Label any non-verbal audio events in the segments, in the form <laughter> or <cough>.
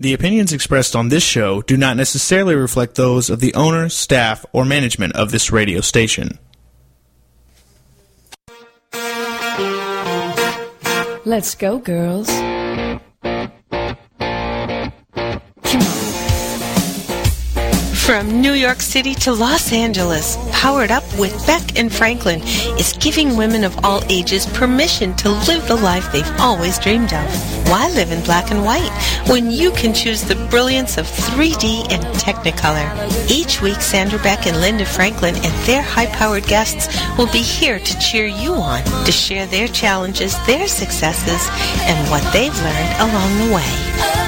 The opinions expressed on this show do not necessarily reflect those of the owner, staff, or management of this radio station. Let's go, girls. From New York City to Los Angeles, Powered Up with Beck and Franklin is giving women of all ages permission to live the life they've always dreamed of. Why live in black and white when you can choose the brilliance of 3D and Technicolor? Each week, Sandra Beck and Linda Franklin and their high-powered guests will be here to cheer you on, to share their challenges, their successes, and what they've learned along the way.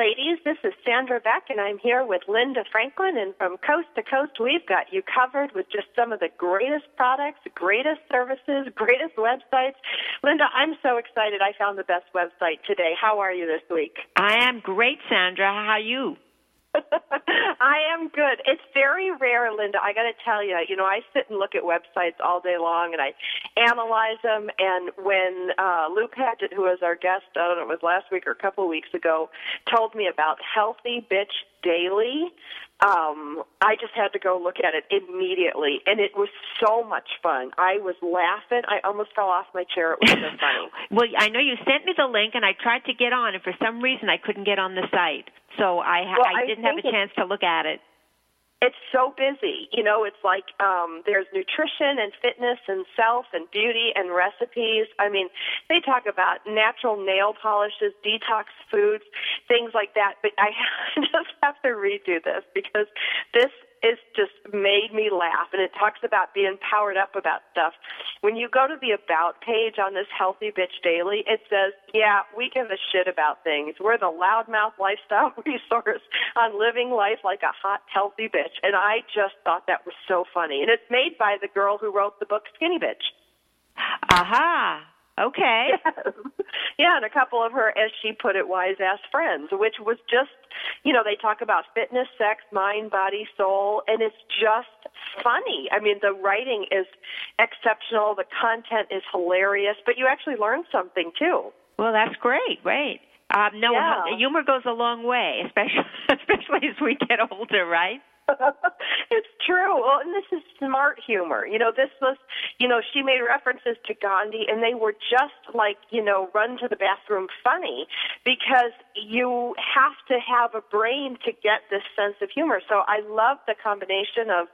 Ladies, this is Sandra Beck, and I'm here with Linda Franklin. And from coast to coast, we've got you covered with just some of the greatest products, greatest services, <laughs> greatest websites. Linda, I'm so excited I found the best website today. How are you this week? I am great, Sandra. How are you? I am good. It's very rare, Linda. I got to tell you, you know, I sit and look at websites all day long and I analyze them. And when uh, Lou Paget, who was our guest, I don't know, it was last week or a couple of weeks ago, told me about Healthy Bitch Daily, um, I just had to go look at it immediately, and it was so much fun. I was laughing; I almost fell off my chair. It was so <laughs> funny. well, I know you sent me the link, and I tried to get on, and for some reason I couldn't get on the site, so I well, I didn't have a chance to look at it it's so busy. You know, it's like um, there's nutrition and fitness and self and beauty and recipes. I mean, they talk about natural nail polishes, detox foods, things like that. But I <laughs> just have to redo this because this is just made me laugh and it talks about being powered up about stuff. When you go to the about page on this Healthy Bitch Daily, it says, yeah, we give a shit about things. We're the loudmouth lifestyle <laughs> resource on living life like a hot, healthy bitch. And I just thought that was so funny. And it's made by the girl who wrote the book Skinny Bitch. Aha. Okay. Yes. <laughs> Yeah, and a couple of her, as she put it, wise ass friends, which was just, you know, they talk about fitness, sex, mind, body, soul, and it's just funny. I mean, the writing is exceptional, the content is hilarious, but you actually learn something too. Well, that's great. right? Um, no, yeah. humor goes a long way, especially <laughs> especially as we get older, right? <laughs> it's true. Well, and this is smart humor. You know, this was, you know, she made references to Gandhi, and they were just like, you know, run to the bathroom funny because you have to have a brain to get this sense of humor. So I love the combination of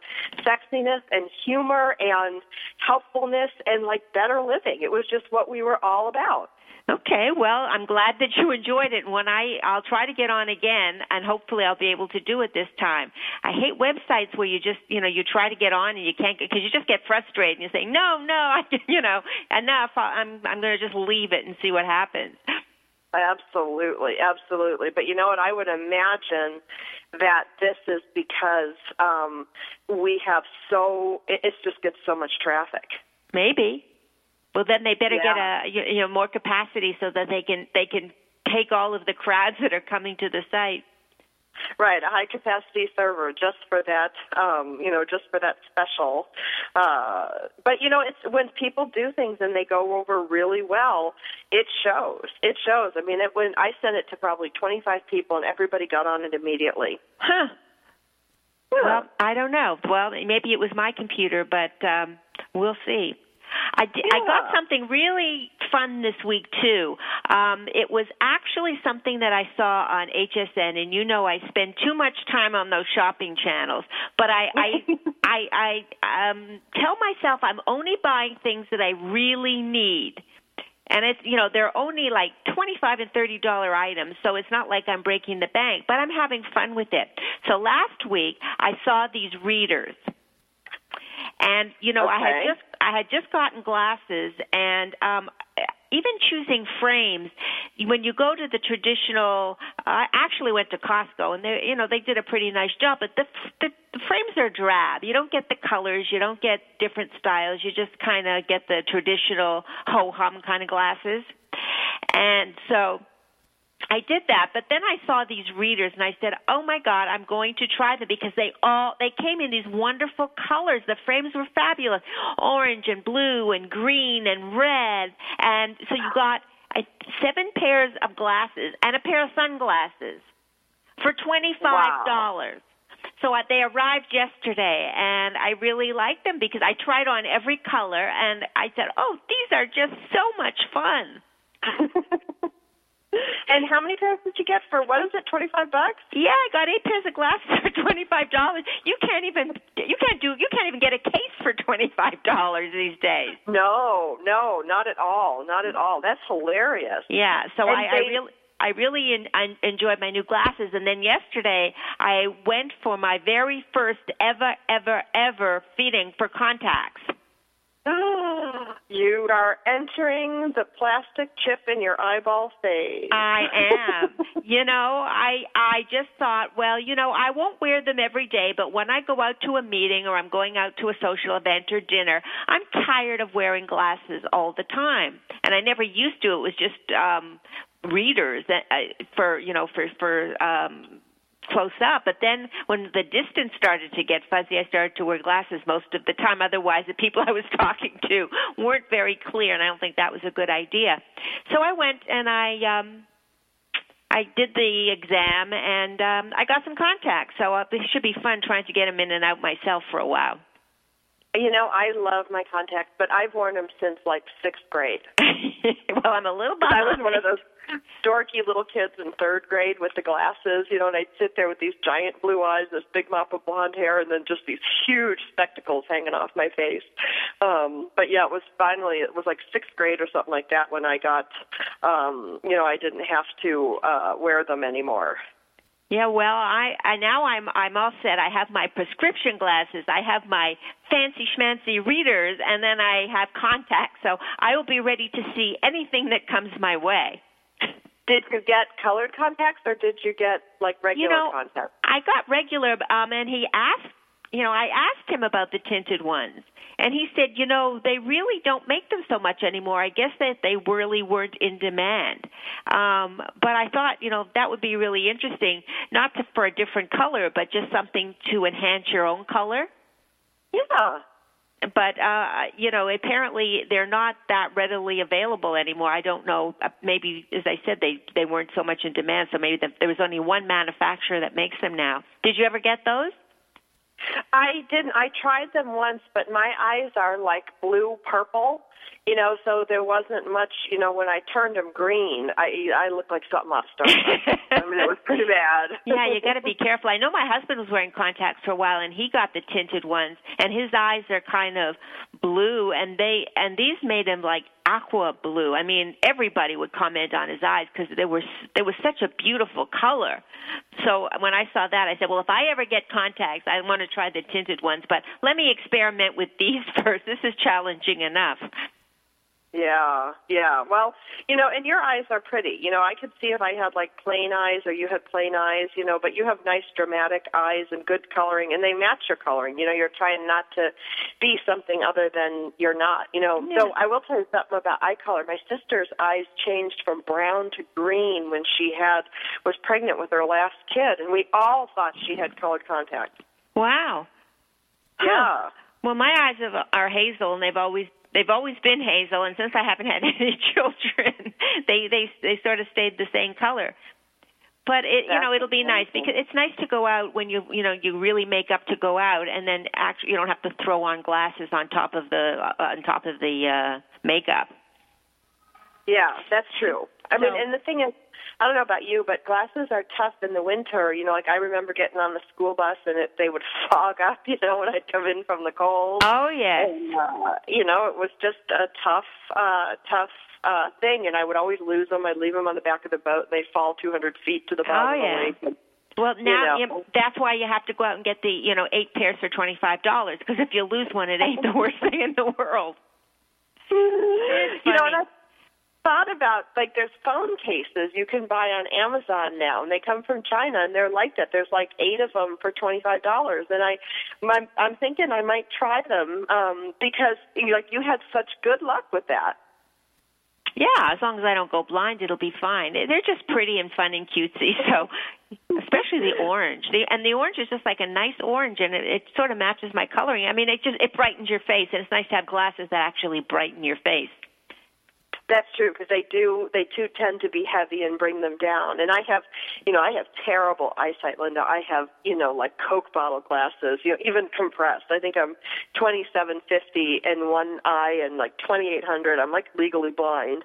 sexiness and humor and helpfulness and like better living. It was just what we were all about. Okay, well, I'm glad that you enjoyed it. And when I, I'll try to get on again, and hopefully I'll be able to do it this time. I hate websites where you just, you know, you try to get on and you can't, because you just get frustrated and you say, no, no, <laughs> I, you know, enough. I'm, I'm going to just leave it and see what happens. Absolutely, absolutely. But you know what? I would imagine that this is because um, we have so it, it just gets so much traffic. Maybe. Well, then they better yeah. get a you know more capacity so that they can they can take all of the crowds that are coming to the site. Right, a high capacity server just for that, um, you know, just for that special. Uh, but you know, it's when people do things and they go over really well, it shows. It shows. I mean, it, when I sent it to probably 25 people and everybody got on it immediately. Huh. Yeah. Well, I don't know. Well, maybe it was my computer, but um, we'll see. I, d- yeah. I got something really fun this week too. Um, it was actually something that I saw on HSN, and you know I spend too much time on those shopping channels. But I, I, <laughs> I, I um, tell myself I'm only buying things that I really need. And it's you know they're only like twenty five and thirty dollar items, so it's not like I'm breaking the bank, but I'm having fun with it. So last week I saw these readers, and you know okay. I had just I had just gotten glasses, and um, even choosing frames. When you go to the traditional, I actually went to Costco, and they, you know, they did a pretty nice job. But the the the frames are drab. You don't get the colors, you don't get different styles. You just kind of get the traditional ho hum kind of glasses. And so I did that, but then I saw these readers and I said, "Oh my god, I'm going to try them because they all they came in these wonderful colors. The frames were fabulous. Orange and blue and green and red. And so you got uh, seven pairs of glasses and a pair of sunglasses for $25." Wow. So they arrived yesterday, and I really liked them because I tried on every color, and I said, "Oh, these are just so much fun." <laughs> <laughs> and how many pairs did you get for what is it, twenty five bucks? Yeah, I got eight pairs of glasses for <laughs> twenty five dollars. You can't even you can't do you can't even get a case for twenty five dollars these days. No, no, not at all, not at all. That's hilarious. Yeah, so And I, I they- really. I really en- I enjoyed my new glasses, and then yesterday I went for my very first ever, ever, ever fitting for contacts. Oh, You are entering the plastic chip in your eyeball phase. I am. <laughs> you know, I I just thought, well, you know, I won't wear them every day, but when I go out to a meeting or I'm going out to a social event or dinner, I'm tired of wearing glasses all the time. And I never used to. It was just um readers that uh, for, you know, for for um close up. But then when the distance started to get fuzzy, I started to wear glasses most of the time. Otherwise, the people I was <laughs> talking to weren't very clear, and I don't think that was a good idea. So I went and I um I did the exam and um I got some contacts. So uh, it should be fun trying to get them in and out myself for a while. You know, I love my contacts, but I've worn them since like sixth grade. <laughs> <laughs> well, I'm a little I was one of those <laughs> dorky little kids in third grade with the glasses, you know, and I'd sit there with these giant blue eyes, this big mop of blonde hair, and then just these huge spectacles hanging off my face. Um, but yeah, it was finally, it was like sixth grade or something like that when I got, um, you know, I didn't have to uh, wear them anymore. Yeah, well, I, I now I'm I'm all set. I have my prescription glasses. I have my fancy schmancy readers, and then I have contacts. So I will be ready to see anything that comes my way. Did you get colored contacts or did you get like regular you know, contacts? I got regular, um, and he asked, you know, I asked him about the tinted ones, and he said, you know, they really don't make them so much anymore. I guess that they really weren't in demand. Um, but I thought, you know, that would be really interesting, not to, for a different color, but just something to enhance your own color. Yeah. But uh, you know, apparently they're not that readily available anymore. I don't know. uh, Maybe, as I said, they they weren't so much in demand. So maybe the, there was only one manufacturer that makes them now. Did you ever get those? I didn't. I tried them once, but my eyes are like blue purple, you know. So there wasn't much, you know. When I turned them green, I I looked like something off Star Trek. I mean, it was pretty <laughs> bad. yeah, you got to be careful. I know my husband was wearing contacts for a while, and he got the tinted ones, and his eyes are kind of blue, and they and these made him like aqua blue. I mean, everybody would comment on his eyes because they were they was such a beautiful color. So when I saw that, I said, well, if I ever get contacts, I want to try the tinted ones, but let me experiment with these <laughs> first. This is challenging enough. Yeah, yeah. Well, you know, and your eyes are pretty. You know, I could see if I had like plain eyes or you had plain eyes, you know, but you have nice dramatic eyes and good coloring and they match your coloring. You know, you're trying not to be something other than you're not, you know. So I will tell you something about eye color. My sister's eyes changed from brown to green when she had was pregnant with her last kid and we all thought she had colored contacts. Wow. Yeah. Well, my eyes have, are hazel, and they've always they've always been hazel. And since I haven't <laughs> had any children, <laughs> they they they sort of stayed the same color. But it you know it'll be nice because it's nice to go out when you you know you really make up to go out, and then actually you don't have to throw on glasses on top of the uh, on top of the uh makeup. Yeah, that's true. I mean, and the thing is, I don't know about you, but glasses are tough in the winter. You know, like I remember getting on the school bus and it, they would <laughs> fog up. You know, when I'd come in from the cold. Oh yes. And, uh, you know, it was just a tough, uh, tough uh, thing, and I would always lose them. I'd leave them on the back of the boat, and they'd fall 200 feet to the bottom Oh, of the yeah. lake. Well, now know. you that's why you have to go out and get the you know eight pairs for twenty five dollars because if you lose one, it ain't the <laughs> worst thing in the world. <laughs> you know, and I, thought about like there's phone cases you can buy on Amazon now, and they come from China, and they're like that. There's like eight of them for twenty five dollars, and I, my, I'm thinking I might try them um, because like you had such good luck with that. Yeah, as long as I don't go blind, it'll be fine. They're just pretty and fun and cutesy. <laughs> So, especially the orange. The and the orange is just like a nice orange, and it, it sort of matches my coloring. I mean, it just it brightens your face, and it's nice to have glasses that actually brighten your face. That's true because they do they too tend to be heavy and bring them down. And I have, you know, I have terrible eyesight, Linda. I have, you know, like Coke bottle glasses, you know, even compressed. I think I'm 2750 in one eye and like 2800. I'm like legally blind.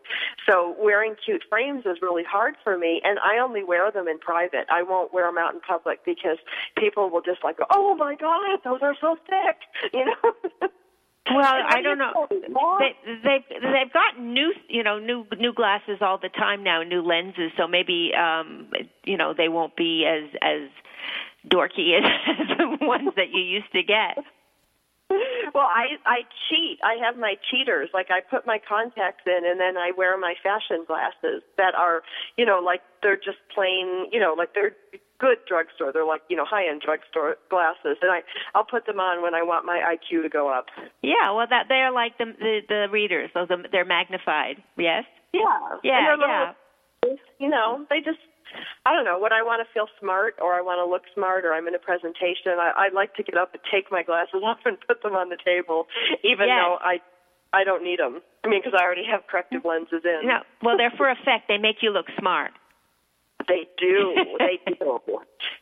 So wearing cute frames is really hard for me, and I only wear them in private. I won't wear them out in public because people will just like, oh my god, those are so thick, <laughs> you know. Well, I don't know. They they've they've got new you know new new glasses all the time now, new lenses. So maybe um you know they won't be as as dorky <laughs> as the ones that you used to get. <laughs> Well, I I cheat. I have my cheaters. Like I put my contacts in, and then I wear my fashion glasses that are, you know, like they're just plain, you know, like they're good drugstore. They're like you know high end drugstore glasses, and I I'll put them on when I want my IQ to go up. Yeah, well, that they're like the the, the readers. Those are, they're magnified. Yes. Yeah. Yeah. yeah. Little, you know, they just. I don't know when I want to feel smart or I want to look smart or I'm in a presentation. I, I like to get up and take my glasses <laughs> off and put them on the table, even yes. though I I don't need them. I mean, because I already have corrective lenses in. No, well, they're for effect. They make you look smart. They do. <laughs> they do.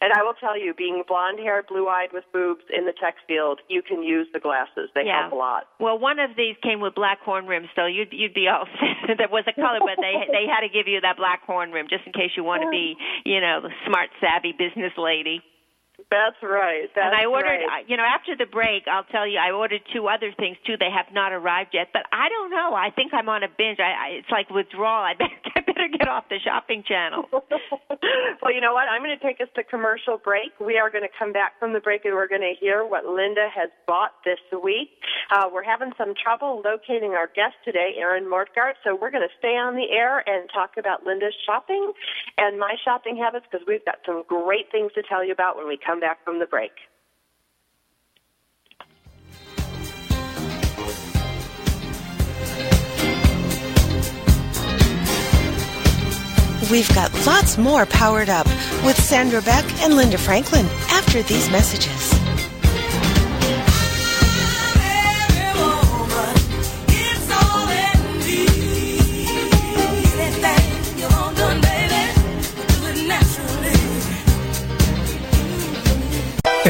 And I will tell you, being blonde haired, blue eyed with boobs in the tech field, you can use the glasses. They yeah. help a lot. Well, one of these came with black horn rims, so you'd you'd be all <laughs> there was a color, but they they had to give you that black horn rim just in case you want to be, you know, the smart, savvy business lady. That's right. That's and I ordered, right. you know, after the break, I'll tell you, I ordered two other things too. They have not arrived yet, but I don't know. I think I'm on a binge. I, I it's like withdrawal. I <laughs> better, I better get off the shopping channel. <laughs> well, you know what? I'm going to take us to commercial break. We are going to come back from the break and we're going to hear what Linda has bought this week. Uh, we're having some trouble locating our guest today, Erin Mortgart, so we're going to stay on the air and talk about Linda's shopping and my shopping habits because we've got some great things to tell you about when we come back from the break. We've got lots more powered up with Sandra Beck and Linda Franklin after these messages.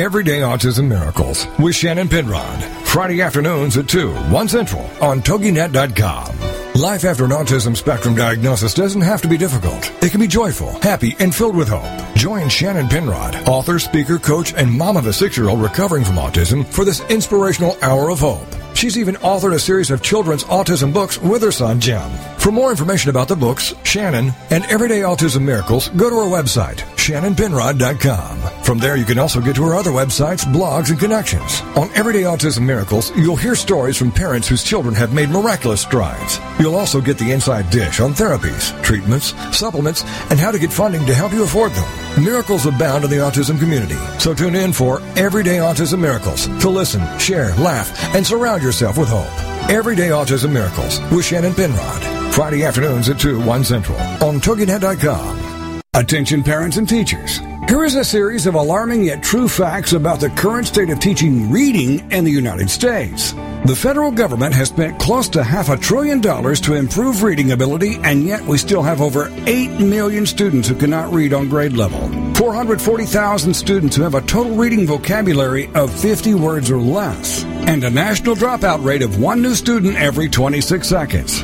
Everyday Autism Miracles with Shannon Penrod. Friday afternoons at 2, 1 Central on TogiNet.com. Life after an autism spectrum diagnosis doesn't have to be difficult. It can be joyful, happy, and filled with hope. Join Shannon Penrod, author, speaker, coach, and mom of a six-year-old recovering from autism for this inspirational hour of hope. She's even authored a series of children's autism books with her son, Jim. For more information about the books, Shannon, and Everyday Autism Miracles, go to her website, shannonpenrod.com. From there, you can also get to her other websites, blogs, and connections. On Everyday Autism Miracles, you'll hear stories from parents whose children have made miraculous strides. You'll also get the inside dish on therapies, treatments, supplements, and how to get funding to help you afford them. Miracles abound in the autism community. So tune in for Everyday Autism Miracles to listen, share, laugh, and surround yourself with hope. Everyday Autism Miracles with Shannon Penrod. Friday afternoons at 2, 1 Central on TogiNet.com. Attention parents and teachers. Here is a series of alarming yet true facts about the current state of teaching reading in the United States. The federal government has spent close to half a trillion dollars to improve reading ability, and yet we still have over 8 million students who cannot read on grade level. 440,000 students who have a total reading vocabulary of 50 words or less, and a national dropout rate of one new student every 26 seconds.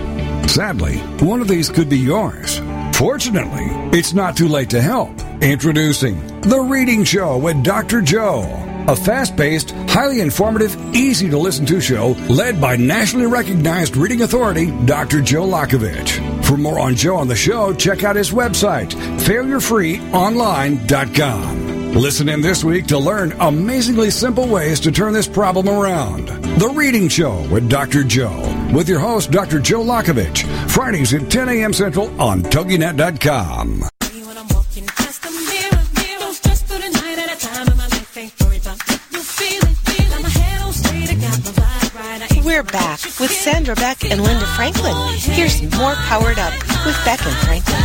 Sadly, one of these could be yours. Fortunately, it's not too late to help. Introducing The Reading Show with Dr. Joe, a fast paced, highly informative, easy to listen to show led by nationally recognized reading authority, Dr. Joe Lockavitch. For more on Joe on the show, check out his website, failurefreeonline.com. Listen in this week to learn amazingly simple ways to turn this problem around. The Reading Show with Dr. Joe with your host, Dr. Joe Lockavitch, Fridays at 10 a.m. Central on TogiNet.com. We're back with Sandra Beck and Linda Franklin. Here's more Powered Up with Beck and Franklin.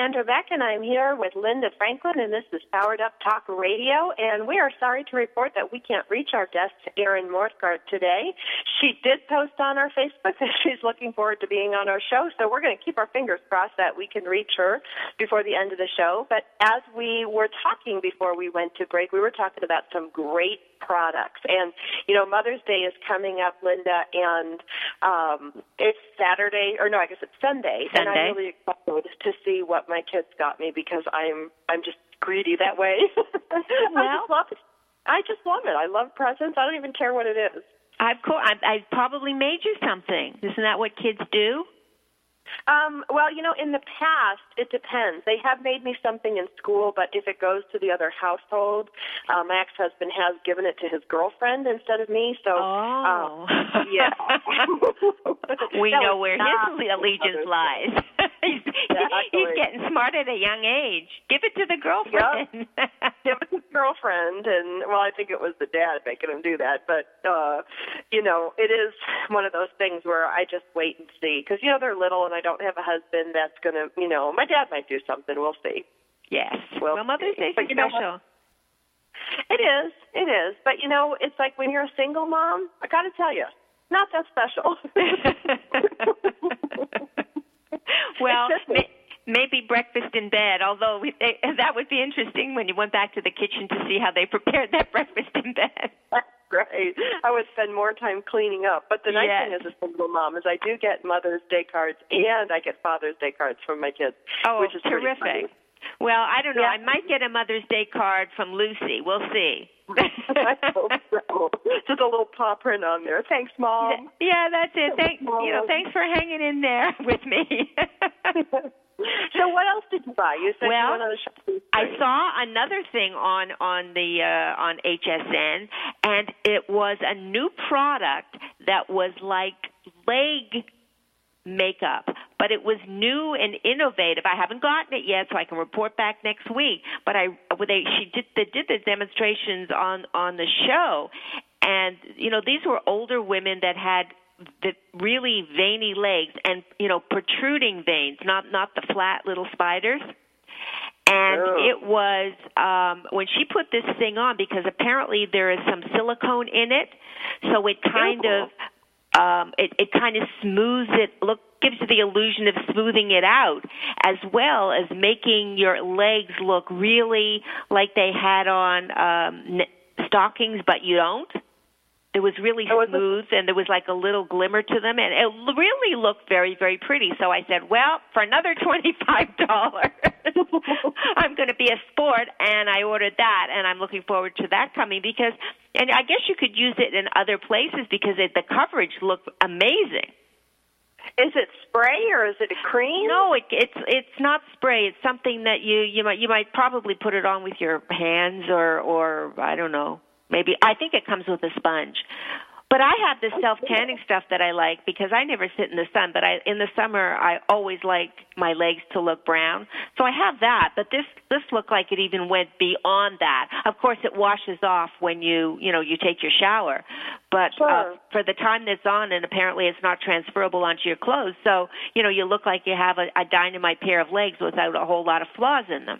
Sandra Beck, and I'm here with Linda Franklin, and this is Powered Up Talk Radio. And we are sorry to report that we can't reach our guest, Erin Morthgard, today. She did post on our Facebook <laughs> that she's looking forward to being on our show, so we're going to keep our fingers crossed that we can reach her before the end of the show. But as we were talking before we went to break, we were talking about some great products. And, you know, Mother's Day is coming up, Linda, and um, it's Saturday, or no, I guess it's Sunday. And Sunday. I'm really excited to see what my kids got me because I'm I'm just greedy that way. <laughs> I Well- just love it. I just love it. I love presents. I don't even care what it is. I've co- I, I probably made you something. Isn't that what kids do? Um, well, you know, in the past, it depends. They have made me something in school, but if it goes to the other household, uh, my ex-husband has given it to his girlfriend instead of me. So, Oh. um, yeah. <laughs> we That know where his allegiance lies. <laughs> he's, he's getting smart at a young age. Give it to the girlfriend. <laughs> it was his girlfriend and well i think it was the dad making him do that but uh you know it is one of those things where i just wait and see because you know they're little and i don't have a husband that's going to you know my dad might do something we'll see yes. Well, Well, Mother's Day is you know special. it is it is but you know it's like when you're a single mom i got to tell you not that special <laughs> well, may, maybe breakfast in bed. Although we, eh, that would be interesting when you went back to the kitchen to see how they prepared that <laughs> breakfast in bed. Great. <laughs> I would spend more time cleaning up. But the nice Yes. thing as a single mom is I do get Mother's Day cards and I get Father's Day cards from my kids, Oh, which is terrific. Well, I don't know. Yeah. I might get a Mother's Day card from Lucy. We'll see. <laughs> I hope so. Just a little paw print on there. Thanks, Mom. Yeah, that's it. Thank you know, thanks for hanging in there <laughs> with me. <laughs> so what else did you buy? You said Well, you went on a shopping I saw another thing on on the uh, on HSN, and it was a new product that was like leg makeup, but it was new and innovative. I haven't gotten it yet, so I can report back next week. But I, well, they, she did, they did the demonstrations on on the show, and you know these were older women that had the really veiny legs and you know protruding veins, not not the flat little spiders and Oh. it was um when she put this thing on because apparently there is some silicone in it so it kind cool. of um it it kind of smooths it look gives you the illusion of smoothing it out as well as making your legs look really like they had on um stockings but you don't. It was really smooth and there was like a little glimmer to them and it really looked very very pretty. So i said well for another twenty five dollars <laughs> i'm going to be a sport and i ordered that and i'm looking forward to that coming because and i guess you could use it in other places because it, the coverage looked amazing Is it spray or is it a cream? no it, it's it's not spray. It's something that you you might you might probably put it on with your hands or or i don't know. Maybe i think it comes with a sponge but I have this self tanning stuff that I like because I never sit in the sun. But I, in the summer, I always like my legs to look brown, so I have that. But this this looked like it even went beyond that. Of course, it washes off when you you know you take your shower, but uh, for the time that's on, and apparently it's not transferable onto your clothes. So you know you look like you have a, a dynamite pair of legs without a whole lot of flaws in them.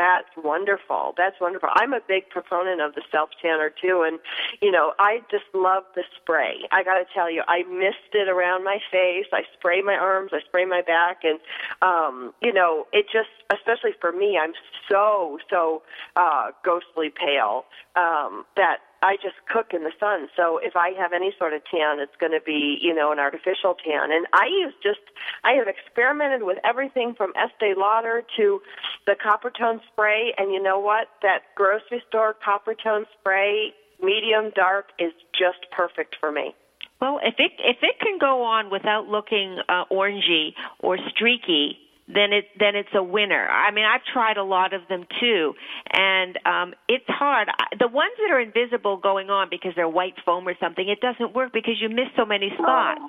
That's wonderful. That's wonderful. I'm a big proponent of the self tanner too, and you know I just love the spray. I got to tell you, I mist it around my face. I spray my arms. I spray my back, and um, you know it just, especially for me, I'm so so uh, ghostly pale um, that I just cook in the sun. So if I have any sort of tan, it's going to be, you know, an artificial tan. And I use just, I have experimented with everything from Estee Lauder to the Coppertone spray. And you know what? That grocery store Coppertone spray, medium dark, is just perfect for me. Well, if it if it can go on without looking uh, orangey or streaky, then it then it's a winner. I mean, I've tried a lot of them too, and um, it's hard. The ones that are invisible going on because they're white foam or something, it doesn't work because you miss so many spots.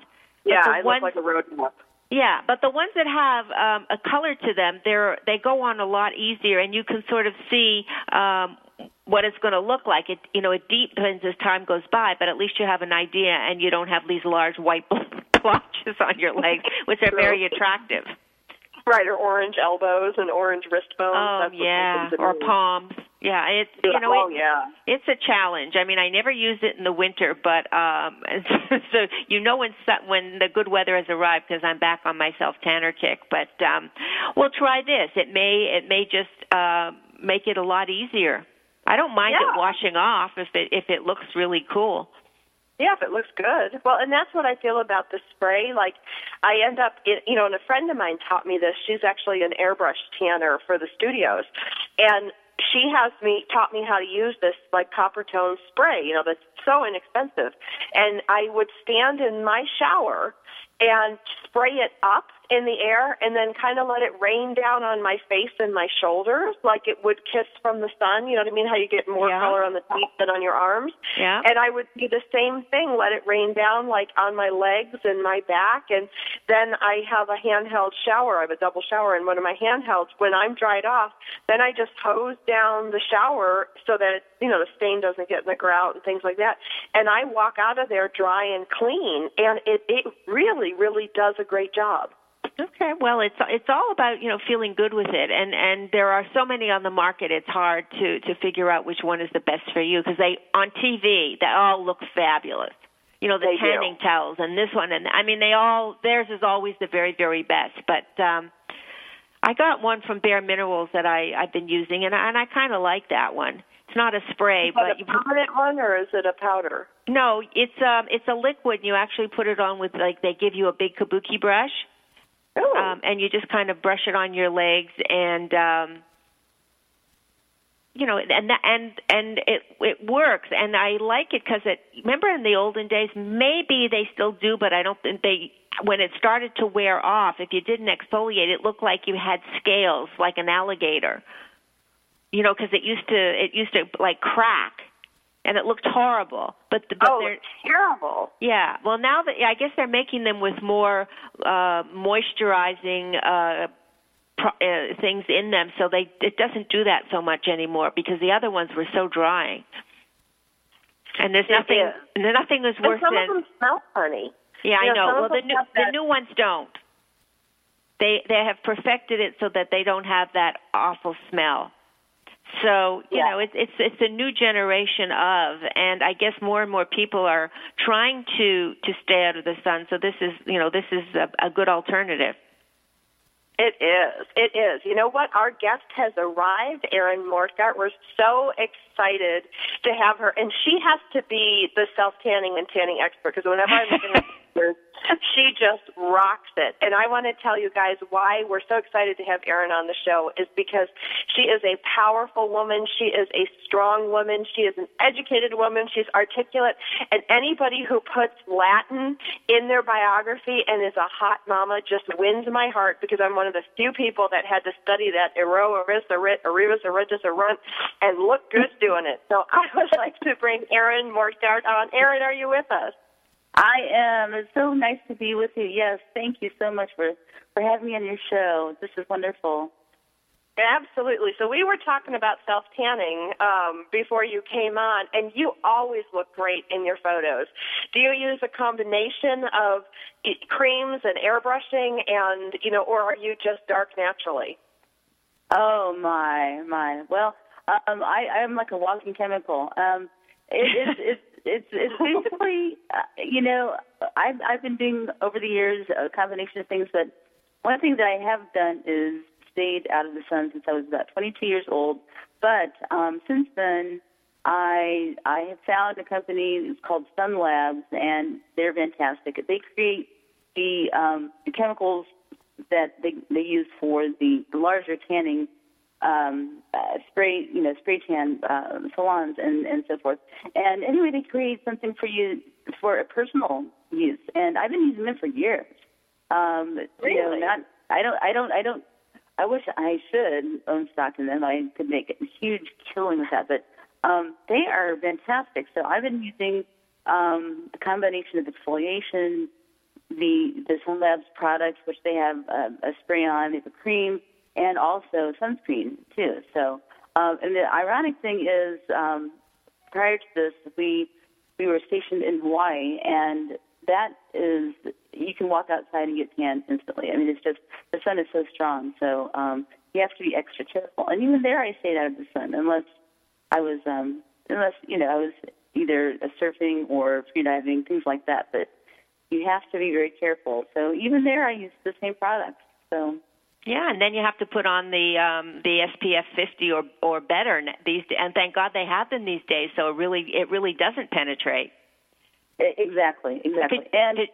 But Yeah, I ones- look like a roadmap. yeah, but the ones that have um, a color to them, they're they go on a lot easier, and you can sort of see um, what it's going to look like. It you know it deepens as time goes by, but at least you have an idea, and you don't have these large white <laughs> blotches on your legs, which are very attractive. Right, or orange elbows and orange wrist bones. Oh yeah, or palms. Yeah, it's you know oh it, yeah. it's a challenge. I mean, I never use it in the winter, but um <laughs> so you know when when the good weather has arrived because I'm back on my self tanner kick. But um we'll try this. It may it may just uh, make it a lot easier. I don't mind Yeah. it washing off if it if it looks really cool. Yeah, if it looks good. Well, and that's what I feel about the spray. Like, I end up, in, you know, and a friend of mine taught me this. She's actually an airbrush tanner for the studios, and she has me taught me how to use this like Coppertone spray. You know, that's so inexpensive, and I would stand in my shower and spray it up in the air and then kind of let it rain down on my face and my shoulders like it would kiss from the sun. You know what I mean? How you get more Yeah. color on the cheek than on your arms. Yeah. And I would do the same thing, let it rain down like on my legs and my back. And then I have a handheld shower. I have a double shower in one of my handhelds. When I'm dried off, then I just hose down the shower so that, you know, the stain doesn't get in the grout and things like that. And I walk out of there dry and clean. And it, it really, really does a great job. Okay, well, it's it's all about you know feeling good with it, and and there are so many on the market. It's hard to to figure out which one is the best for you because they on TV they all look fabulous. You know the They do. tanning towels and this one, and I mean they all theirs is always the very very best. But um I got one from Bare Minerals that I I've been using, and I, and I kind of like that one. It's not a spray, Is but a permanent one or is it a powder? no, it's um it's a liquid. and You actually put it on with like they give you a big kabuki brush Oh, um, and you just kind of brush it on your legs and um you know and that, and and it it works. And I like it because it remember in the olden days maybe they still do but I don't think they when it started to wear off if you didn't exfoliate it looked like you had scales like an alligator. You know because it used to it used to like crack and it looked horrible but the, but oh they're terrible. yeah. Well, now that I guess they're making them with more uh, moisturizing uh, pro- uh, things in them, so they it doesn't do that so much anymore because the other ones were so drying. And there's It nothing, is. nothing is And worse some than of them smell funny. yeah, you I know, know. Well, the new the new ones don't. They they have perfected it so that they don't have that awful smell. So you Yeah. know it's it's it's a new generation of, and I guess more and more people are trying to to stay out of the sun. So this is you know this is a, a good alternative. It is. It is. You know what? Our guest has arrived, Erin Mortgart. We're so excited to have her, and she has to be the self tanning and tanning expert because whenever I look at <laughs> she just rocks it. And I want to tell you guys why we're so excited to have Erin on the show is because she is a powerful woman. She is a strong woman. She is an educated woman. She's articulate. And anybody who puts Latin in their biography and is a hot mama just wins my heart because I'm one of the few people that had to study that ero, eris, erit, erivus, eritus, erunt, and look good doing it. So <laughs> I would like to bring Erin Morgard on. Erin, are you with us? I am. It's so nice to be with you. Yes, thank you so much for for having me on your show. This is wonderful. Absolutely. So we were talking about self tanning um, before you came on, and you always look great in your photos. Do you use a combination of creams and airbrushing, and you know, or are you just dark naturally? Oh my my. Well, um, I I'm like a walking chemical. Um, it, it's it's it's it's basically uh, you know I've I've been doing over the years a combination of things, but one thing that I have done is stayed out of the sun since I was about 22 years old. But um, since then, I I have found a company it's called Sun Labs, and they're fantastic. They create the um, the chemicals that they they use for the, the larger tanning um, uh, spray, you know, spray tan uh, salons and and so forth. And anyway, they create something for you for a personal use, and I've been using them for years. Um, You know, not I don't I don't I don't I wish I should own stock in them. I could make a huge killing with that, but um, they are fantastic. So I've been using um, a combination of exfoliation, the the Sun Labs products, which they have uh, a spray on, they have a cream, and also sunscreen too. So, um, and the ironic thing is, um, prior to this, we we were stationed in Hawaii, and that is you can walk outside and get tan instantly. I mean, it's just the sun is so strong, so um, you have to be extra careful. And even there, I stayed out of the sun unless I was um, unless you know I was either surfing or freediving, things like that. But you have to be very careful. So even there, I use the same products. So Yeah, and then you have to put on the um the SPF 50 or or better these and thank God they have them these days so it really it really doesn't penetrate. exactly, exactly. But- And but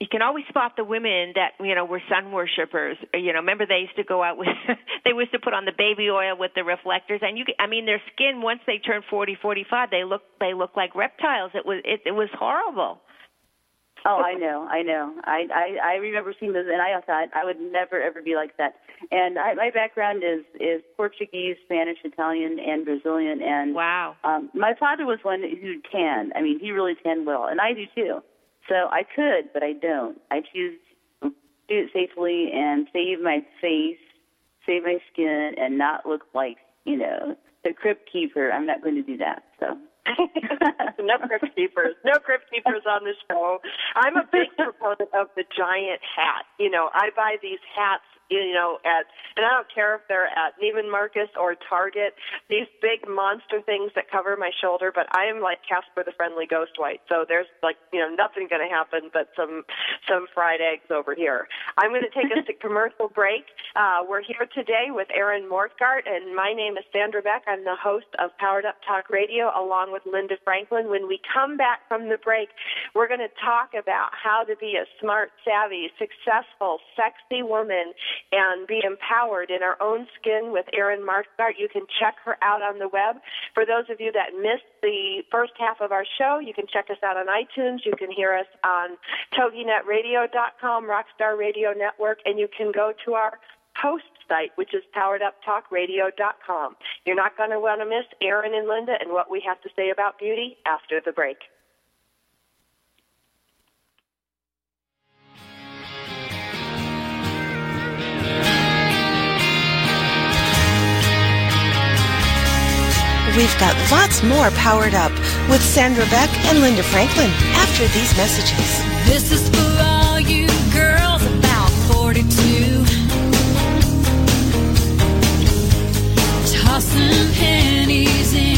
you can always spot the women that you know were sun worshippers. You know, remember they used to go out with <laughs> they used to put on the baby oil with the reflectors, and you. I mean, their skin once they turn forty, forty-five, they look they look like reptiles. It was it, it was horrible. Oh, I know, I know. I, I I remember seeing those, and I thought I would never ever be like that. And I, my background is is Portuguese, Spanish, Italian, and Brazilian. And Wow. um, my father was one who tanned. I mean, he really tanned well, and I do too. So I could, but I don't. I choose to do it safely and save my face, save my skin, and not look like you know the crypt keeper. I'm not going to do that. So. No crypt keepers. No crypt keepers on the show. I'm a big proponent of the giant hat. You know, I buy these hats. You know, at and I don't care if they're at Neiman Marcus or Target. These big monster things that cover my shoulder. But I am like Casper the Friendly Ghost White. So there's like you know nothing going to happen but some some fried eggs over here. I'm going to take us <laughs> to commercial break. Uh, we're here today with Erin Mortgart, and my name is Sandra Beck. I'm the host of Powered Up Talk Radio, along with Linda Franklin. When we come back from the break, we're going to talk about how to be a smart, savvy, successful, sexy woman and be empowered in our own skin with Erin Mortgart. You can check her out on the web. For those of you that missed the first half of our show, you can check us out on iTunes. You can hear us on TogiNetRadio.com, Rockstar Radio Network, and you can go to our host site, which is powereduptalkradio.com. You're not going to want to miss Erin and Linda and what we have to say about beauty after the break. We've got lots more powered up with Sandra Beck and Linda Franklin after these messages. This is for all you girls about 42. Tossing pennies into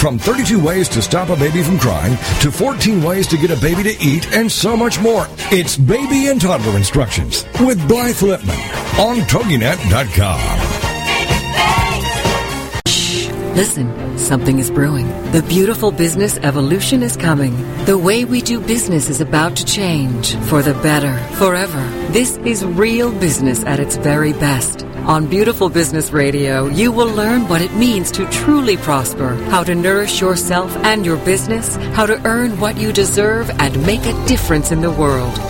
From 32 ways to stop a baby from crying to 14 ways to get a baby to eat and so much more. It's Baby and Toddler Instructions with Blythe Lipman on TogiNet.com. Listen, something is brewing. The beautiful business evolution is coming. The way we do business is about to change for the better, forever. This is real business at its very best. On Beautiful Business Radio, you will learn what it means to truly prosper, how to nourish yourself and your business, how to earn what you deserve and make a difference in the world.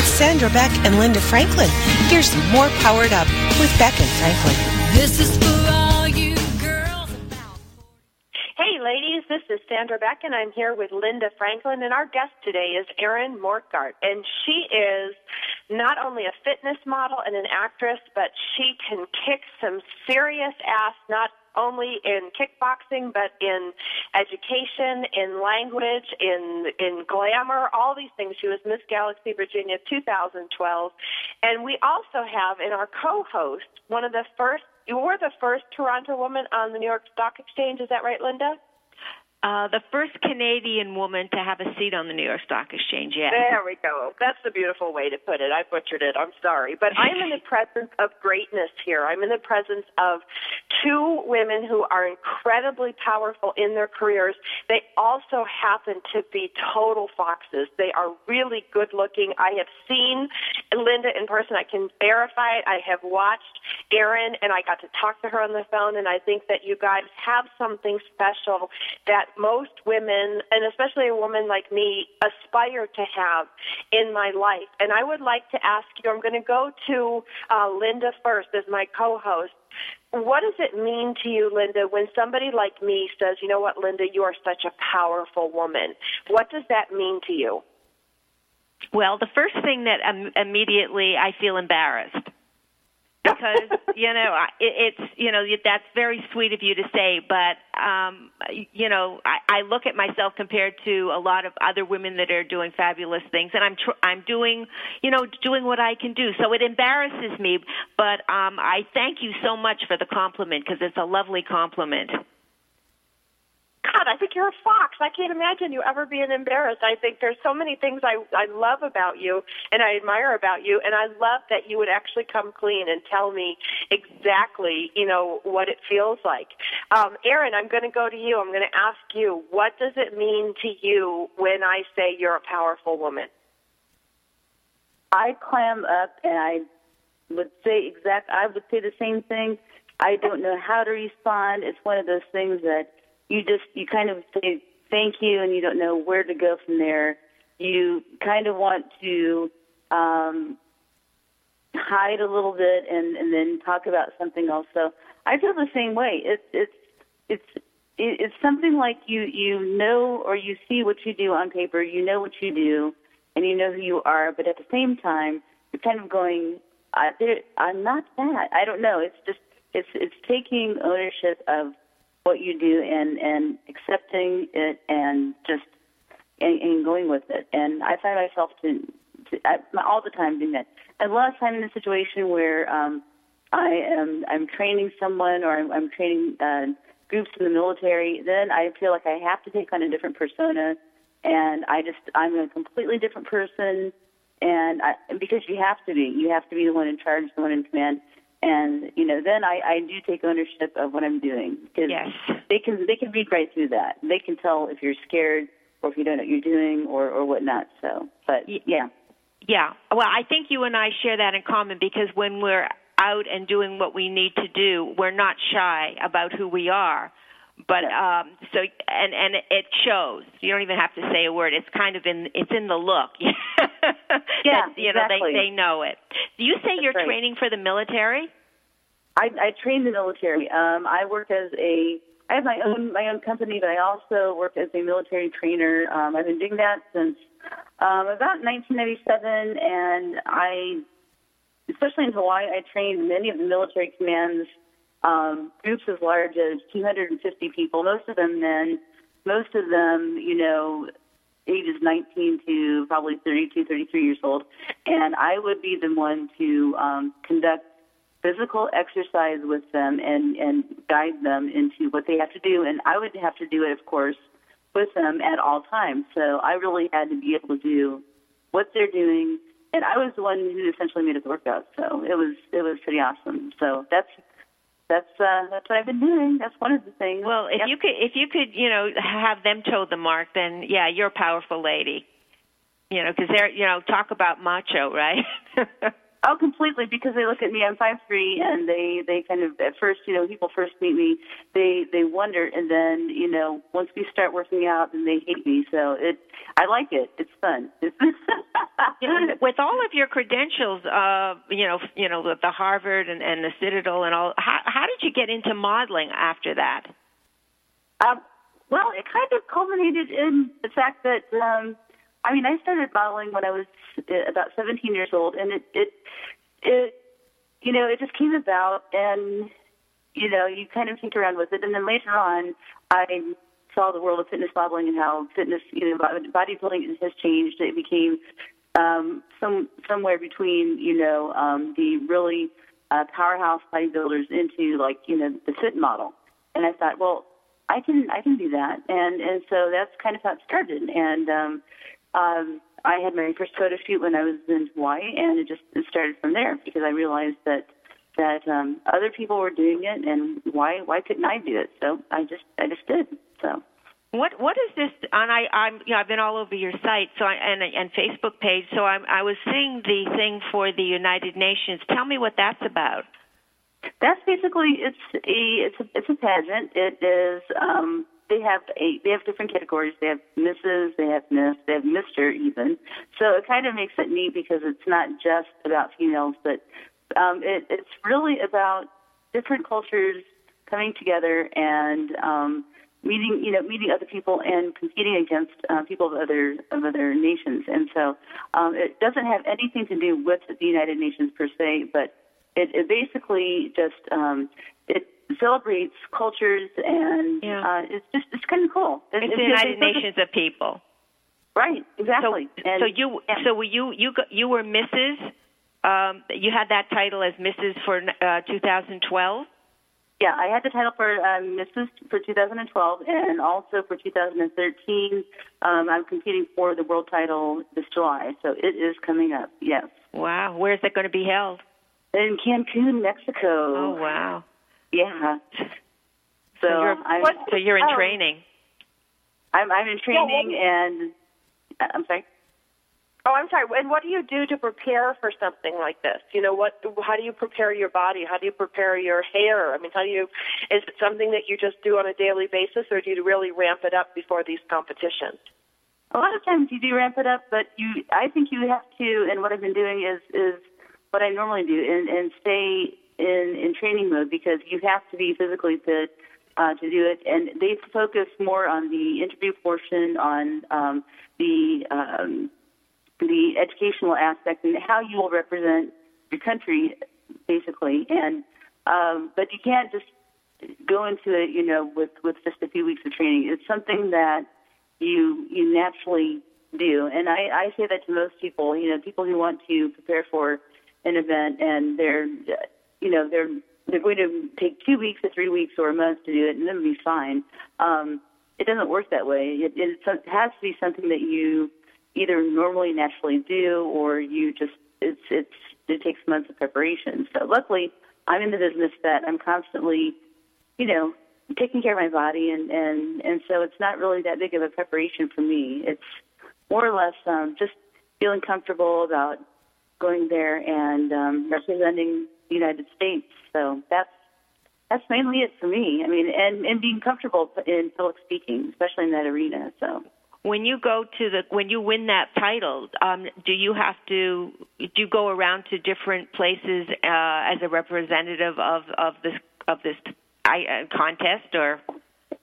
With Sandra Beck and Linda Franklin. Here's more Powered Up with Beck and Franklin. This is for all you girls about. Hey, ladies, this is Sandra Beck, and I'm here with Linda Franklin, and our guest today is Erin Mortgart, and she is not only a fitness model and an actress, but she can kick some serious ass, not only in kickboxing, but in education, in language, in in glamour, all these things. She was Miss Galaxy Virginia 2012, and we also have in our co-host one of the first. You were the first Toronto woman on the New York Stock Exchange. Is that right, Linda? Uh, the first Canadian woman to have a seat on the New York Stock Exchange. Yes. There we go. That's the beautiful way to put it. I butchered it. I'm sorry. But I'm in the <laughs> presence of greatness here. I'm in the presence of two women who are incredibly powerful in their careers. They also happen to be total foxes. They are really good looking. I have seen Linda in person. I can verify it. I have watched Erin and I got to talk to her on the phone and I think that you guys have something special that most women, and especially a woman like me, aspire to have in my life. And I would like to ask you, I'm going to go to uh, Linda first as my co-host. What does it mean to you, Linda, when somebody like me says, you know what, Linda, you are such a powerful woman? What does that mean to you? Well, the first thing that um, immediately I feel embarrassed because you know it, it's you know that's very sweet of you to say, but um, you know I, I look at myself compared to a lot of other women that are doing fabulous things, and I'm tr- I'm doing you know doing what I can do. So it embarrasses me, but um, I thank you so much for the compliment because it's a lovely compliment. God, I think you're a fox. I can't imagine you ever being embarrassed. I think there's so many things I I love about you and I admire about you, and I love that you would actually come clean and tell me exactly, you know, what it feels like. Um, Erin, I'm going to go to you. I'm going to ask you, what does it mean to you when I say you're a powerful woman? I clam up and I would say exact. I would say the same thing. I don't know how to respond. It's one of those things that you just you kind of say thank you and you don't know where to go from there. You kind of want to um, hide a little bit and and then talk about something else. So I feel the same way. It's it's it's it's something like you you know or you see what you do on paper. You know what you do and you know who you are, but at the same time, you're kind of going, I, I'm not that. I don't know. It's just, it's, it's taking ownership of what you do and, and accepting it and just, and, and going with it. And I find myself to, to I, all the time doing that. A lot of time in a situation where, um, I am, I'm training someone or I'm, I'm training, uh, groups in the military, then I feel like I have to take on a different persona and I just I'm a completely different person, and I, because you have to be, you have to be the one in charge, the one in command, and you know then I I do take ownership of what I'm doing because Yes. they can they can read right through that. They can tell if you're scared or if you don't know what you're doing or or whatnot. So, but Ye- yeah, Yeah. Well, I think you and I share that in common because when we're out and doing what we need to do, we're not shy about who we are. But um so and and it shows. You don't even have to say a word. It's kind of in it's in the look. <laughs> Yeah, That, you know, they they know it. Do you say That's you're right. training for the military? I, I train the military. Um, I work as a I have my own my own company, but I also work as a military trainer. Um, I've been doing that since um, about 1997, and I, especially in Hawaii, I trained many of the military commands, um, groups as large as 250 people, most of them men, most of them, you know, ages 19 to probably 32, 33 years old, and I would be the one to um, conduct physical exercise with them and and guide them into what they have to do. And I would have to do it of course with them at all times. So I really had to be able to do what they're doing. And I was the one who essentially made it the workout so it was it was pretty awesome. So that's that's uh that's what I've been doing that's one of the things Well, if Yep. you could if you could, you know, have them toe the mark, then yeah, you're a powerful lady. You know, because they're, you know, talk about macho, right? <laughs> Oh, completely. Because they look at me, I'm five three, and they they kind of at first, you know, when people first meet me, they they wonder, and then you know, once we start working out, then they hate me. So it, I like it. It's fun. <laughs> It's With all of your credentials, uh, you know, you know, the, the Harvard and, and the Citadel and all, how, how did you get into modeling after that? Um, well, it kind of culminated in the fact that, um, I mean, I started modeling when I was uh, about 17 years old, and it, it, it, you know, it just came about, and you know, you kind of tinker around with it, and then later on, I saw the world of fitness modeling and how fitness, you know, bodybuilding has changed. It became um, some somewhere between, you know, um, the really uh, powerhouse bodybuilders into like, you know, the fit model. And I thought, well, I can I can do that, and and so that's kind of how it started. And um, um, I had my first photo shoot when I was in Hawaii, and it just it started from there because I realized that that um, other people were doing it, and why why couldn't I do it? So I just I just did. So. What what is this? And I I'm you know I've been all over your site so I, and and Facebook page. So I'm I was seeing the thing for the United Nations. Tell me what that's about. That's basically it's a it's a it's a pageant. It is um they have eight they have different categories. They have Mrs. They have Miss. They have Mister even. So it kind of makes it neat because it's not just about females, but um it it's really about different cultures coming together and um meeting you know meeting other people and competing against uh, people of other of other nations and so um, it doesn't have anything to do with the United Nations per se but it, it basically just um, it celebrates cultures and Yeah. uh, it's just it's kind of cool. It, It's the United it doesn't- Nations of People. right? Exactly. So, and, so you so were you you you were Mrs. Um, you had that title as Mrs. for uh, 2012. Yeah, I had the title for um, Mrs. for 2012, and also for 2013, um, I'm competing for the world title this July. So it is coming up. Yes, Wow, where's that going to be held? in Cancun, Mexico. Oh wow. Yeah. So, So you're, I'm, so you're in oh. training. I'm I'm in training, and uh, I'm sorry. Oh, I'm sorry. And what do you do to prepare for something like this? You know, what? How do you prepare your body? How do you prepare your hair? I mean, how do you? Is it something that you just do on a daily basis, or do you really ramp it up before these competitions? A lot of times you do ramp it up, but you I think you have to. And what I've been doing is is what I normally do, and and stay in in training mode because you have to be physically fit uh, to do it. And they focus more on the interview portion, on um, the um, the educational aspect and how you will represent your country, basically. And um, but you can't just go into it, you know, with with just a few weeks of training. It's something that you you naturally do. And I, I say that to most people, you know, people who want to prepare for an event and they're, you know, they're they're going to take two weeks or three weeks or a month to do it, and then be fine. Um, it doesn't work that way. It, it has to be something that you either normally naturally do or you just it's it's it takes months of preparation. So luckily, I'm in the business that I'm constantly, you know, taking care of my body, and and and so it's not really that big of a preparation for me. It's more or less um, just feeling comfortable about going there and um, representing the United States. So that's that's mainly it for me. I mean, and and being comfortable in public speaking, especially in that arena. So When you go to the when you win that title, um, do you have to do you go around to different places uh, as a representative of of this of this I, uh, contest or?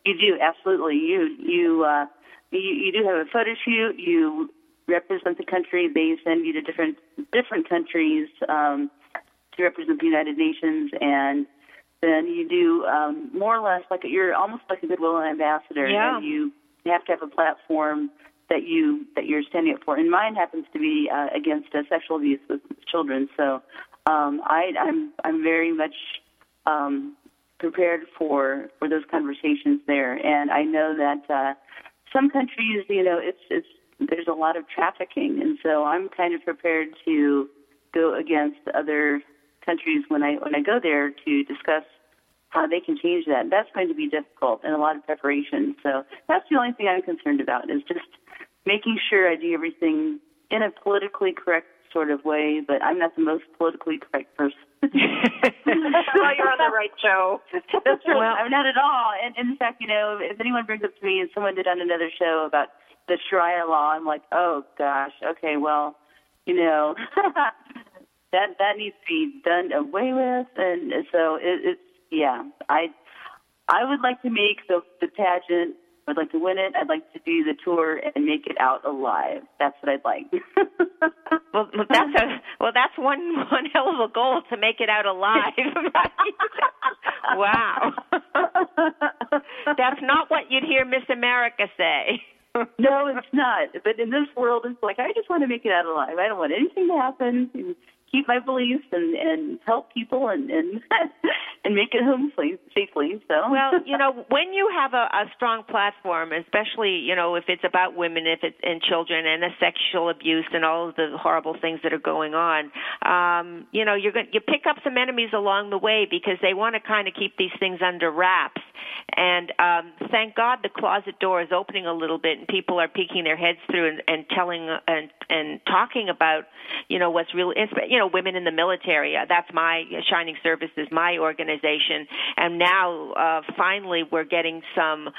you do absolutely. You you uh, you you do have a photo shoot. You represent the country. They send you to different different countries um, to represent the United Nations, and then you do um, more or less like you're almost like a goodwill ambassador. Yeah. And you have to have a platform that you that you're standing up for. And mine happens to be uh, against uh, sexual abuse with children. So um, I, I'm I'm very much um, prepared for for those conversations there. And I know that uh, some countries, you know, it's it's there's a lot of trafficking, and so I'm kind of prepared to go against other countries when I when I go there to discuss how they can change that. That's going to be difficult and a lot of preparation. So that's the only thing I'm concerned about is just making sure I do everything in a politically correct sort of way, but I'm not the most politically correct person. <laughs> well, you're on the right show. That's true. I'm not at all. And, and in fact, you know, if anyone brings up to me and someone did on another show about the Sharia law, I'm like, oh gosh, okay, well, you know, <laughs> that that needs to be done away with. And so it, it's yeah, I I would like to make the the pageant. I'd like to win it. I'd like to do the tour and make it out alive. That's what I'd like. <laughs> Well, that's a well. That's one one hell of a goal to make it out alive. <laughs> Wow. that's not what you'd hear Miss America say. <laughs> no, it's not. But in this world, it's like I just want to make it out alive. I don't want anything to happen. Keep my beliefs and and help people and and <laughs> and make it home safe, safely. So well, you know, <laughs> when you have a, a strong platform, especially you know if it's about women, if it's and children, and the sexual abuse and all of the horrible things that are going on, um, you know, you're going you pick up some enemies along the way because they want to kind of keep these things under wraps. And um, thank God the closet door is opening a little bit, and people are peeking their heads through and, and telling and and talking about, you know, what's real. You know, women in the military. Uh, that's my Shining Services, my organization, and now uh, finally we're getting some.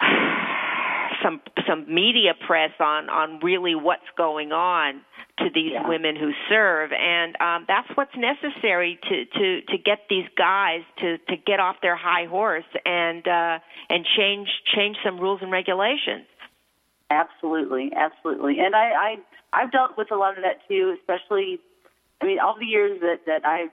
<sighs> some some media press on on really what's going on to these Yeah. women who serve and um that's what's necessary to to to get these guys to to get off their high horse and uh and change change some rules and regulations Absolutely, absolutely. And I, I I've dealt with a lot of that too, especially I mean, all the years that, that I've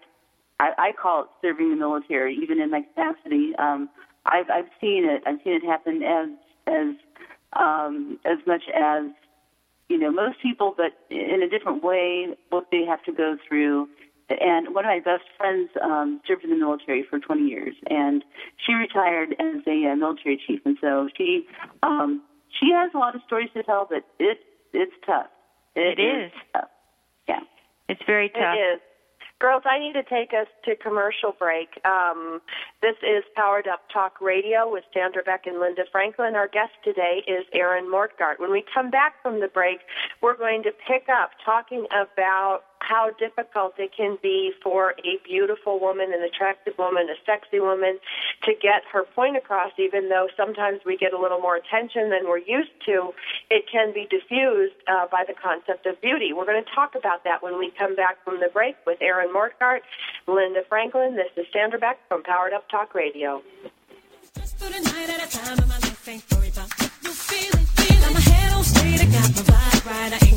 I, I call it serving the military, even in my capacity, um, I've I've seen it. I've seen it happen as as um as much as you know, most people but in a different way what they have to go through. And one of my best friends um, served in the military for 20 years, and she retired as a uh, military chief. And so she um, she has a lot of stories to tell, but it it's tough. It is. tough. It's very tough It is. Girls, I need to take us to commercial break. Um, this is Powered Up Talk Radio with Sandra Beck and Linda Franklin. Our guest today is Erin Mortgart. When we come back from the break, we're going to pick up talking about how difficult it can be for a beautiful woman, an attractive woman, a sexy woman to get her point across, even though sometimes we get a little more attention than we're used to. It can be diffused uh, by the concept of beauty. We're going to talk about that when we come back from the break with Erin Mortgart, Linda Franklin. This is Sandra Beck from Powered Up Talk Radio.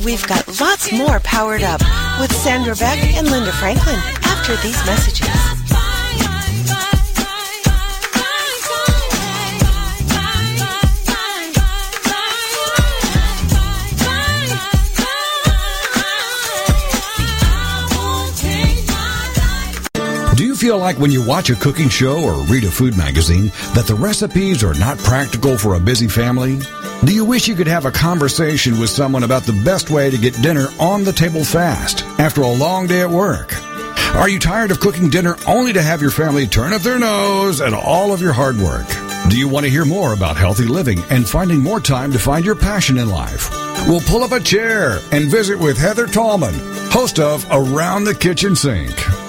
We've got lots more powered up with Sandra Beck and Linda Franklin after these messages. Do you feel like when you watch a cooking show or read a food magazine that the recipes are not practical for a busy family? Do you wish you could have a conversation with someone about the best way to get dinner on the table fast after a long day at work? Are you tired of cooking dinner only to have your family turn up their nose at all of your hard work? Do you want to hear more about healthy living and finding more time to find your passion in life? We'll pull up a chair and visit with Heather Tallman, host of Around the Kitchen Sink.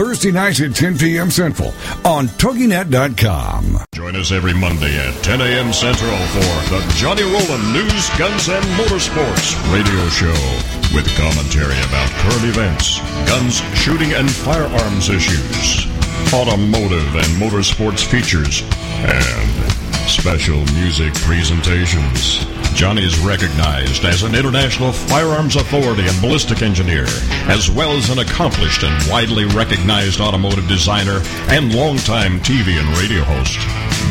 Thursday nights at 10 p.m. Central on TogiNet.com. Join us every Monday at 10 a.m. Central for the Johnny Roland News, Guns, and Motorsports radio show with commentary about current events, guns, shooting, and firearms issues, automotive and motorsports features, and special music presentations. Johnny is recognized as an international firearms authority and ballistic engineer, as well as an accomplished and widely recognized automotive designer and longtime TV and radio host.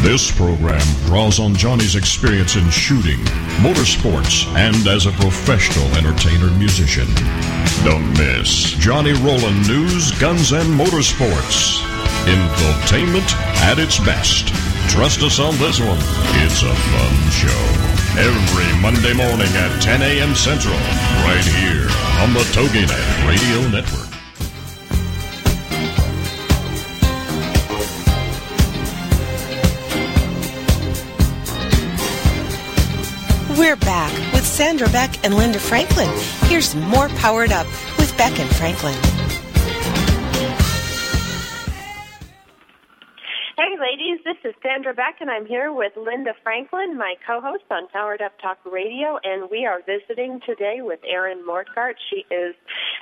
This program draws on Johnny's experience in shooting, motorsports, and as a professional entertainer musician. Don't miss Johnny Roland News, Guns, and Motorsports. Infotainment at its best. Trust us on this one. It's a fun show. Every Monday morning at 10 a.m. Central, right here on the TogiNet Radio Network. We're back with Sandra Beck and Linda Franklin. Here's more Powered Up with Beck and Franklin. This is Sandra Beck, and I'm here with Linda Franklin, my co host on Powered Up Talk Radio, and we are visiting today with Erin Mortgart. She is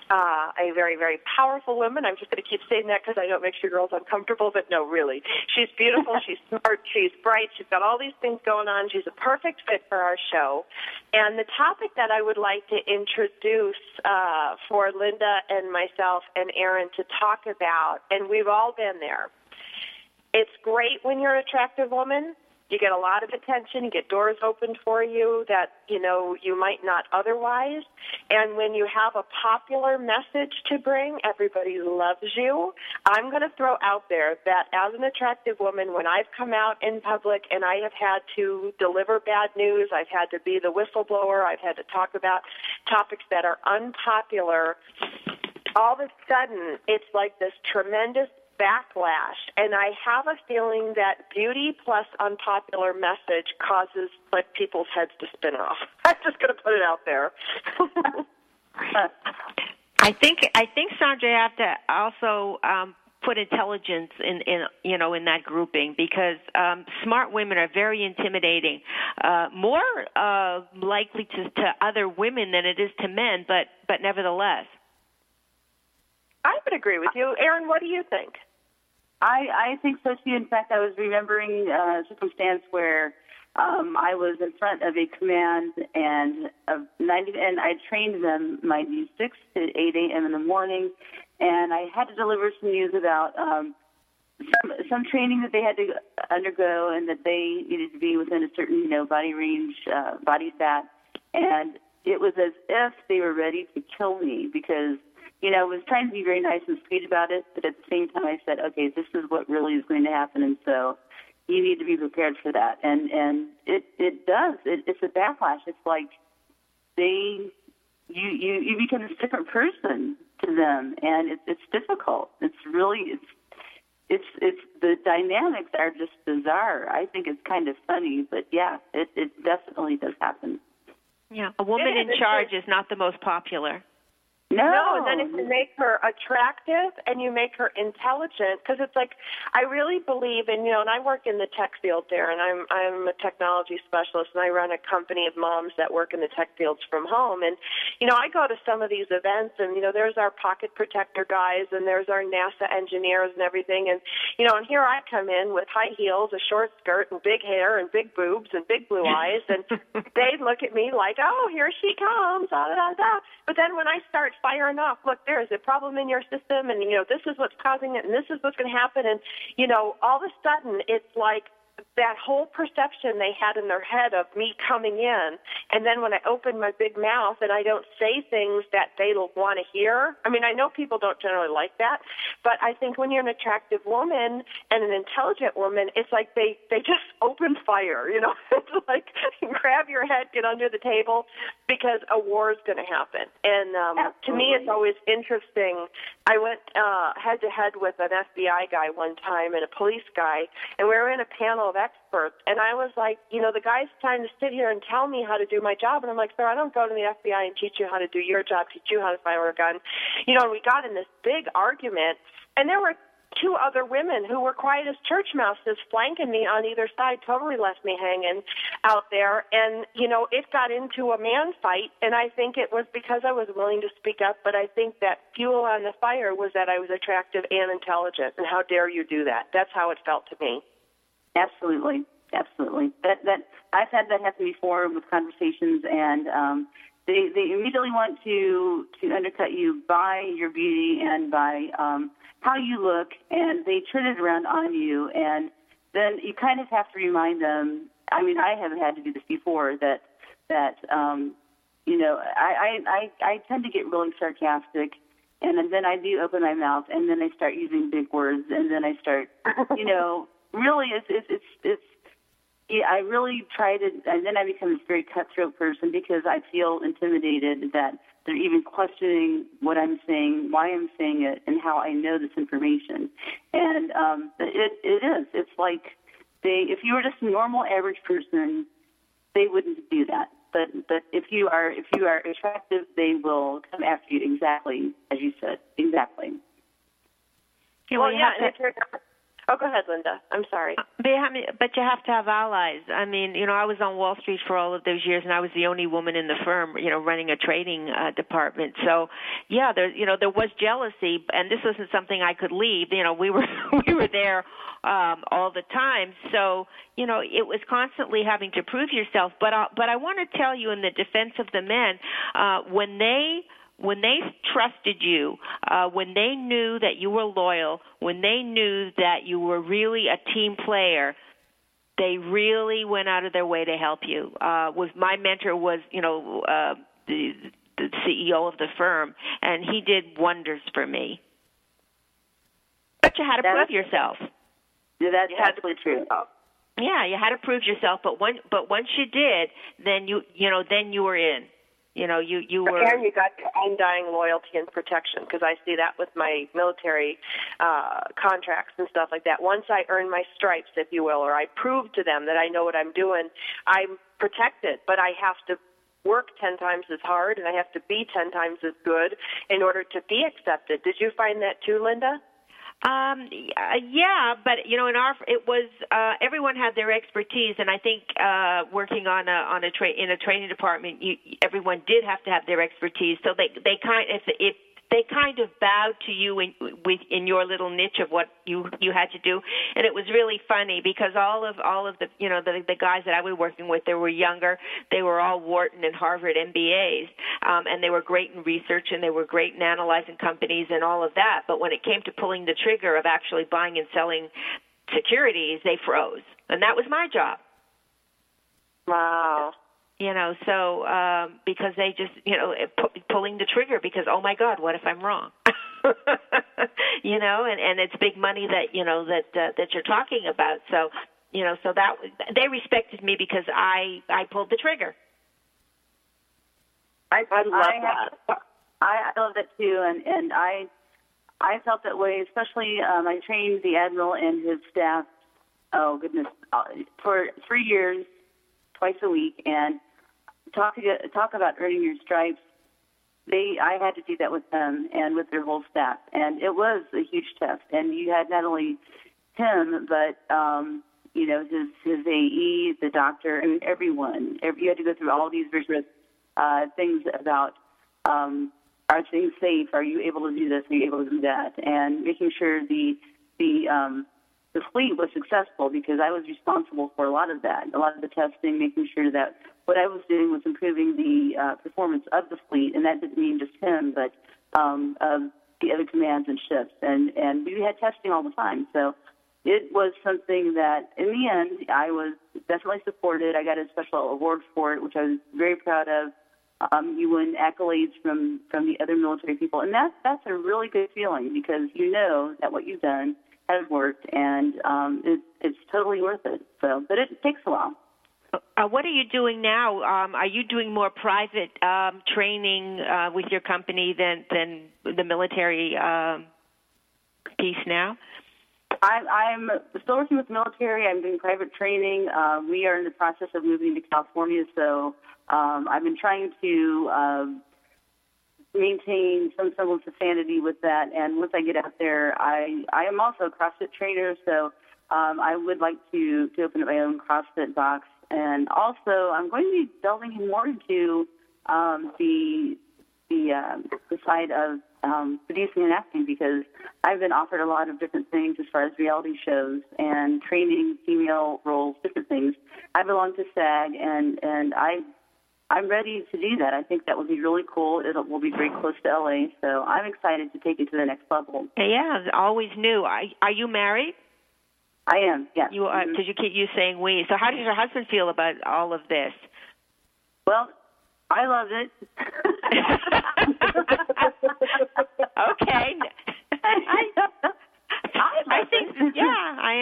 uh, a very, very powerful woman. I'm just going to keep saying that because I don't make sure girls uncomfortable, but no, really. She's beautiful, <laughs> she's smart, she's bright, she's got all these things going on. She's a perfect fit for our show. And the topic that I would like to introduce uh, for Linda and myself and Erin to talk about, and we've all been there it's great when you're an attractive woman. You get a lot of attention, you get doors opened for you that, you know, you might not otherwise. And when you have a popular message to bring, everybody loves you. I'm going to throw out there that as an attractive woman, when I've come out in public and I have had to deliver bad news, I've had to be the whistleblower, I've had to talk about topics that are unpopular, all of a sudden it's like this tremendous backlash and i have a feeling that beauty plus unpopular message causes like people's heads to spin off <laughs> i'm just going to put it out there <laughs> I think I think Sandra, you have to also um, put intelligence in, in you know in that grouping because um, smart women are very intimidating, uh, more uh, likely to, to other women than it is to men, but but nevertheless. I would agree with you erin what do you think I I think so too. In fact, I was remembering uh, a circumstance where um, I was in front of a command and of 90, and I trained them mind you 6 to 8 a.m. in the morning, and I had to deliver some news about um, some some training that they had to undergo and that they needed to be within a certain you know body range, uh, body fat, and it was as if they were ready to kill me because you know, I was trying to be very nice and sweet about it, but at the same time I said, okay, this is what really is going to happen, and so you need to be prepared for that. And and it it does. It, it's a backlash. It's like they you you you become a different person to them, and it's it's difficult. It's really it's it's it's the dynamics are just bizarre. I think it's kind of funny, but yeah, it it definitely does happen. Yeah, a woman in. Charge is not the most popular. No, No, and then if you make her attractive and you make her intelligent, because it's like I really believe in you know, and I work in the tech field there, and I'm I'm a technology specialist, and I run a company of moms that work in the tech fields from home, and you know, I go to some of these events, and you know, there's our pocket protector guys, and there's our NASA engineers and everything, and you know, and here I come in with high heels, a short skirt, and big hair, and big boobs, and big blue eyes, and <laughs> they look at me like, oh, here she comes, da da da. But then when I start firing off, look, there is a problem in your system, and you know this is what's causing it, and this is what's going to happen, and you know all of a sudden it's like that whole perception they had in their head of me coming in, and then when I open my big mouth and I don't say things that they'll want to hear. I mean, I know people don't generally like that, but I think when you're an attractive woman and an intelligent woman, it's like they they just <laughs> open fire. You know, <laughs> it's like grab your head, get under the table, because a war is going to happen. And um, to me, it's always interesting. I went head to head with an FBI guy one time and a police guy, and we were in a panel of experts. And I was like, you know, the guy's trying to sit here and tell me how to do my job, and I'm like, sir, I don't go to the FBI and teach you how to do your job, teach you how to fire a gun. You know, and we got in this big argument, and there were two other women who were quiet as church mouses flanking me on either side totally left me hanging out there. And you know it got into a man fight and i think it was because i was willing to speak up but i think that fuel on the fire was that i was attractive and intelligent. And how dare you do that? That's how it felt to me. Absolutely, absolutely. That that I've had that happen before with conversations, and um, they they immediately want to to undercut you by your beauty and by um, how you look, and they turn it around on you, and then you kind of have to remind them. I mean, I have had to do this before that that um, you know I, I I I tend to get really sarcastic and then I do open my mouth, and then I start using big words, and then I start, you know, <laughs> really, it's it's it's, it's yeah, I really try to, and then I become this very cutthroat person because I feel intimidated that they're even questioning what I'm saying, why I'm saying it, and how I know this information. And um, it it is. It's like they, if you were just a normal average person, they wouldn't do that. But but if you are if you are attractive, they will come after you exactly as you said. Exactly. Yeah, well, well, yeah. Oh, go ahead, Linda. I'm sorry. Have, but you have to have allies. I mean, you know, I was on Wall Street for all of those years, and I was the only woman in the firm, you know, running a trading uh, department. So, yeah, there, you know, there was jealousy, and this wasn't something I could leave. You know, we were <laughs> we were there um, all the time. So, you know, it was constantly having to prove yourself. But uh, but I want to tell you, in the defense of the men, uh, when they when they trusted you, uh, when they knew that you were loyal, when they knew that you were really a team player, they really went out of their way to help you. Uh, was my mentor was you know uh, the the CEO of the firm, and he did wonders for me. But you had to That prove is- yourself. Yeah, that's You had to true. Yeah, you had to prove yourself. But when but once you did, then you you know then you were in. You know you you were. And you got undying loyalty and protection because I see that with my military uh, contracts and stuff like that. Once I earn my stripes, if you will, or I prove to them that I know what I'm doing, I'm protected. But I have to work 10 times as hard and I have to be 10 times as good in order to be accepted. Did you find that too, Linda? Um, yeah, but you know, in our it was uh, everyone had their expertise, and I think uh, working on a on a tra- in a training department, you, everyone did have to have their expertise. So they they kind if if they kind of bowed to you in with in your little niche of what you you had to do, and it was really funny because all of all of the you know the the guys that I was working with, they were younger, they were all Wharton and Harvard MBAs, um, and they were great in research and they were great in analyzing companies and all of that. But when it came to pulling the trigger of actually buying and selling securities, they froze, and that was my job Wow. You know so um because they just you know it pu- pulling the trigger because oh my god what if i'm wrong <laughs> you know and and it's big money that you know that uh, that you're talking about so you know so that they respected me because i i pulled the trigger I, I love I, that. I, I love that too, and and I I felt that way, especially um, I trained the admiral and his staff. Oh goodness, uh, for three years, twice a week, and talk talk about earning your stripes. They I had to do that with them and with their whole staff, and it was a huge test. And you had not only him, but um, you know his his AE, the doctor, I mean everyone. Every, you had to go through all these rigorous uh, things about um, are things safe? Are you able to do this? Are you able to do that? And making sure the the um, the fleet was successful because I was responsible for a lot of that, a lot of the testing, making sure that what I was doing was improving the uh, performance of the fleet, and that didn't mean just him, but um, of the other commands and ships, and and we had testing all the time. So it was something that, in the end, I was definitely supported. I got a special award for it, which I was very proud of. Um, you win accolades from from the other military people, and that's that's a really good feeling because you know that what you've done has worked, and um, it, it's totally worth it. So, but it takes a while. uh, what are you doing now um are you doing more private um training uh with your company than than the military um piece now I'm, I'm still working with the military. I'm doing private training. Uh, we are in the process of moving to California, so um, I've been trying to um, maintain some semblance of sanity with that. And once I get out there, I I am also a CrossFit trainer, so um, I would like to to open up my own CrossFit box. And also, I'm going to be delving more into um, the the um, the side of um, producing and acting because I've been offered a lot of different things as far as reality shows and training female roles, different things. I belong to SAG, and and I I'm ready to do that. I think that would be really cool. It will be very close to LA, so I'm excited to take it to the next level. yeah always new are, are you married I am, yes. You are mm-hmm. because you keep you saying we. So how does your husband feel about all of this? Well, I love it. <laughs> <laughs> <laughs>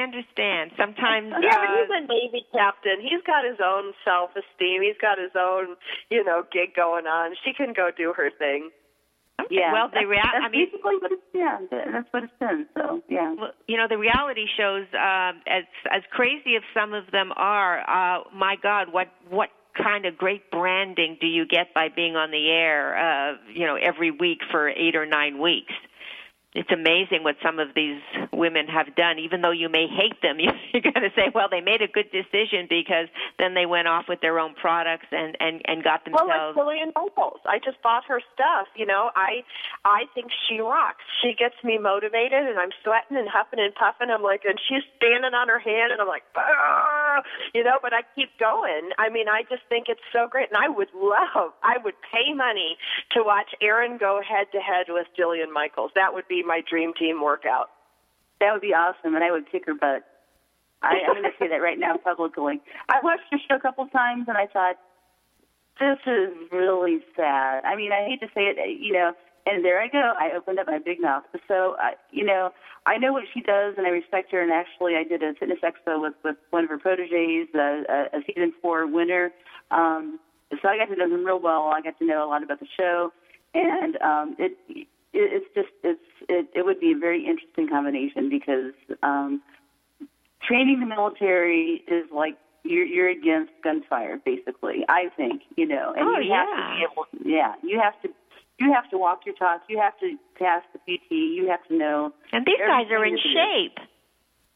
understand. Sometimes Yeah, uh, he's a Navy captain. He's got his own self esteem. He's got his own, you know, gig going on. She can go do her thing. Yeah. well, the that's, rea- that's I mean- basically what it's yeah, that- that's what it's been. So yeah. Well, you know the reality shows um as as crazy as some of them are uh my god what what kind of great branding do you get by being on the air uh you know every week for 8 or 9 weeks it's amazing what some of these women have done even though you may hate them you're going to say well they made a good decision because then they went off with their own products and and and got Well, like themselves Jillian Michaels. I just bought her stuff. You know, I I think she rocks. She gets me motivated, and I'm sweating and huffing and puffing. I'm like, and she's standing on her hand, and I'm like, "Ah," you know. But I keep going. I mean, I just think it's so great, and I would love, I would pay money to watch Erin go head to head with Jillian Michaels. That would be my dream team workout. That would be awesome, and I would kick her butt. I, I'm going to say that right now <laughs> publicly. I watched her show a couple times, and I thought, this is really sad. I mean, I hate to say it, you know. And there I go. I opened up my big mouth. So, I, you know, I know what she does, and I respect her. And actually, I did a fitness expo with with one of her proteges, a, a, a season four winner. Um, so I got to know them real well. I got to know a lot about the show, and um, it it's just it's it, it would be a very interesting combination because um, training the military is like you're you're against gunfire basically i think you know and Oh, you have to be able To, yeah you have to you have to walk your talk you have to pass the pt you have to know and these guys are in everything you can do. shape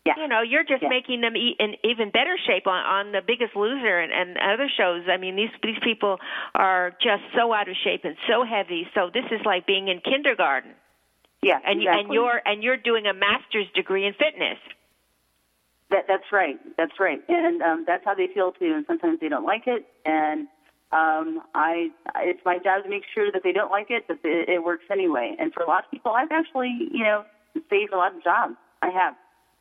yeah you know you're just Yeah. making them eat in even better shape on on the biggest loser and, and other shows i mean these these people are just so out of shape and so heavy so this is like being in kindergarten yeah and you, and you're and you're doing a master's degree in fitness That that's right. That's right. And um, that's how they feel too. And sometimes they don't like it. And um, I, it's my job to make sure that they don't like it, but it, it works anyway. And for a lot of people, I've actually, you know, saved a lot of jobs. I have,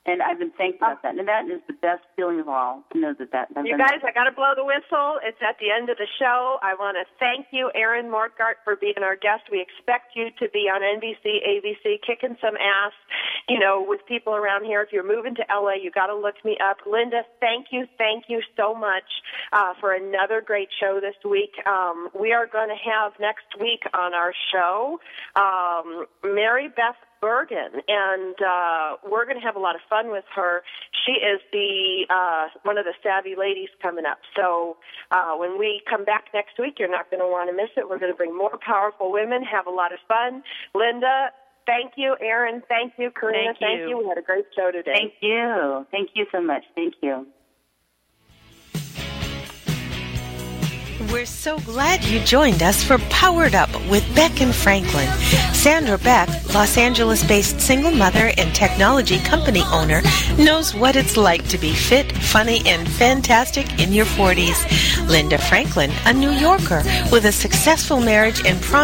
and I've been thankful about that. And that is the best feeling of all to know that that. I've You guys, I got to blow the whistle. It's at the end of the show. I want to thank you, Erin Mortgart, for being our guest. We expect you to be on NBC, ABC, kicking some ass, you know, with people around here. If you're moving to LA, you got to look me up. Linda, thank you, thank you so much uh, for another great show this week. Um, we are going to have next week on our show um, Mary Beth Bergen, and uh, we're going to have a lot of fun with her. She is the uh, one of the savvy ladies coming up. So uh, when we come back next week, you're not going to want to miss it. We're going to bring more powerful women, have a lot of fun. Linda, thank you. Erin, thank you. Karina, Thank you. We had a great show today. Thank you. Thank you so much. Thank you. We're so glad you joined us for Powered Up with Beck and Franklin. Sandra Beck, Los Angeles based single mother and technology company owner, knows what it's like to be fit, funny, and fantastic in your 40s. Linda Franklin, a New Yorker with a successful marriage and promise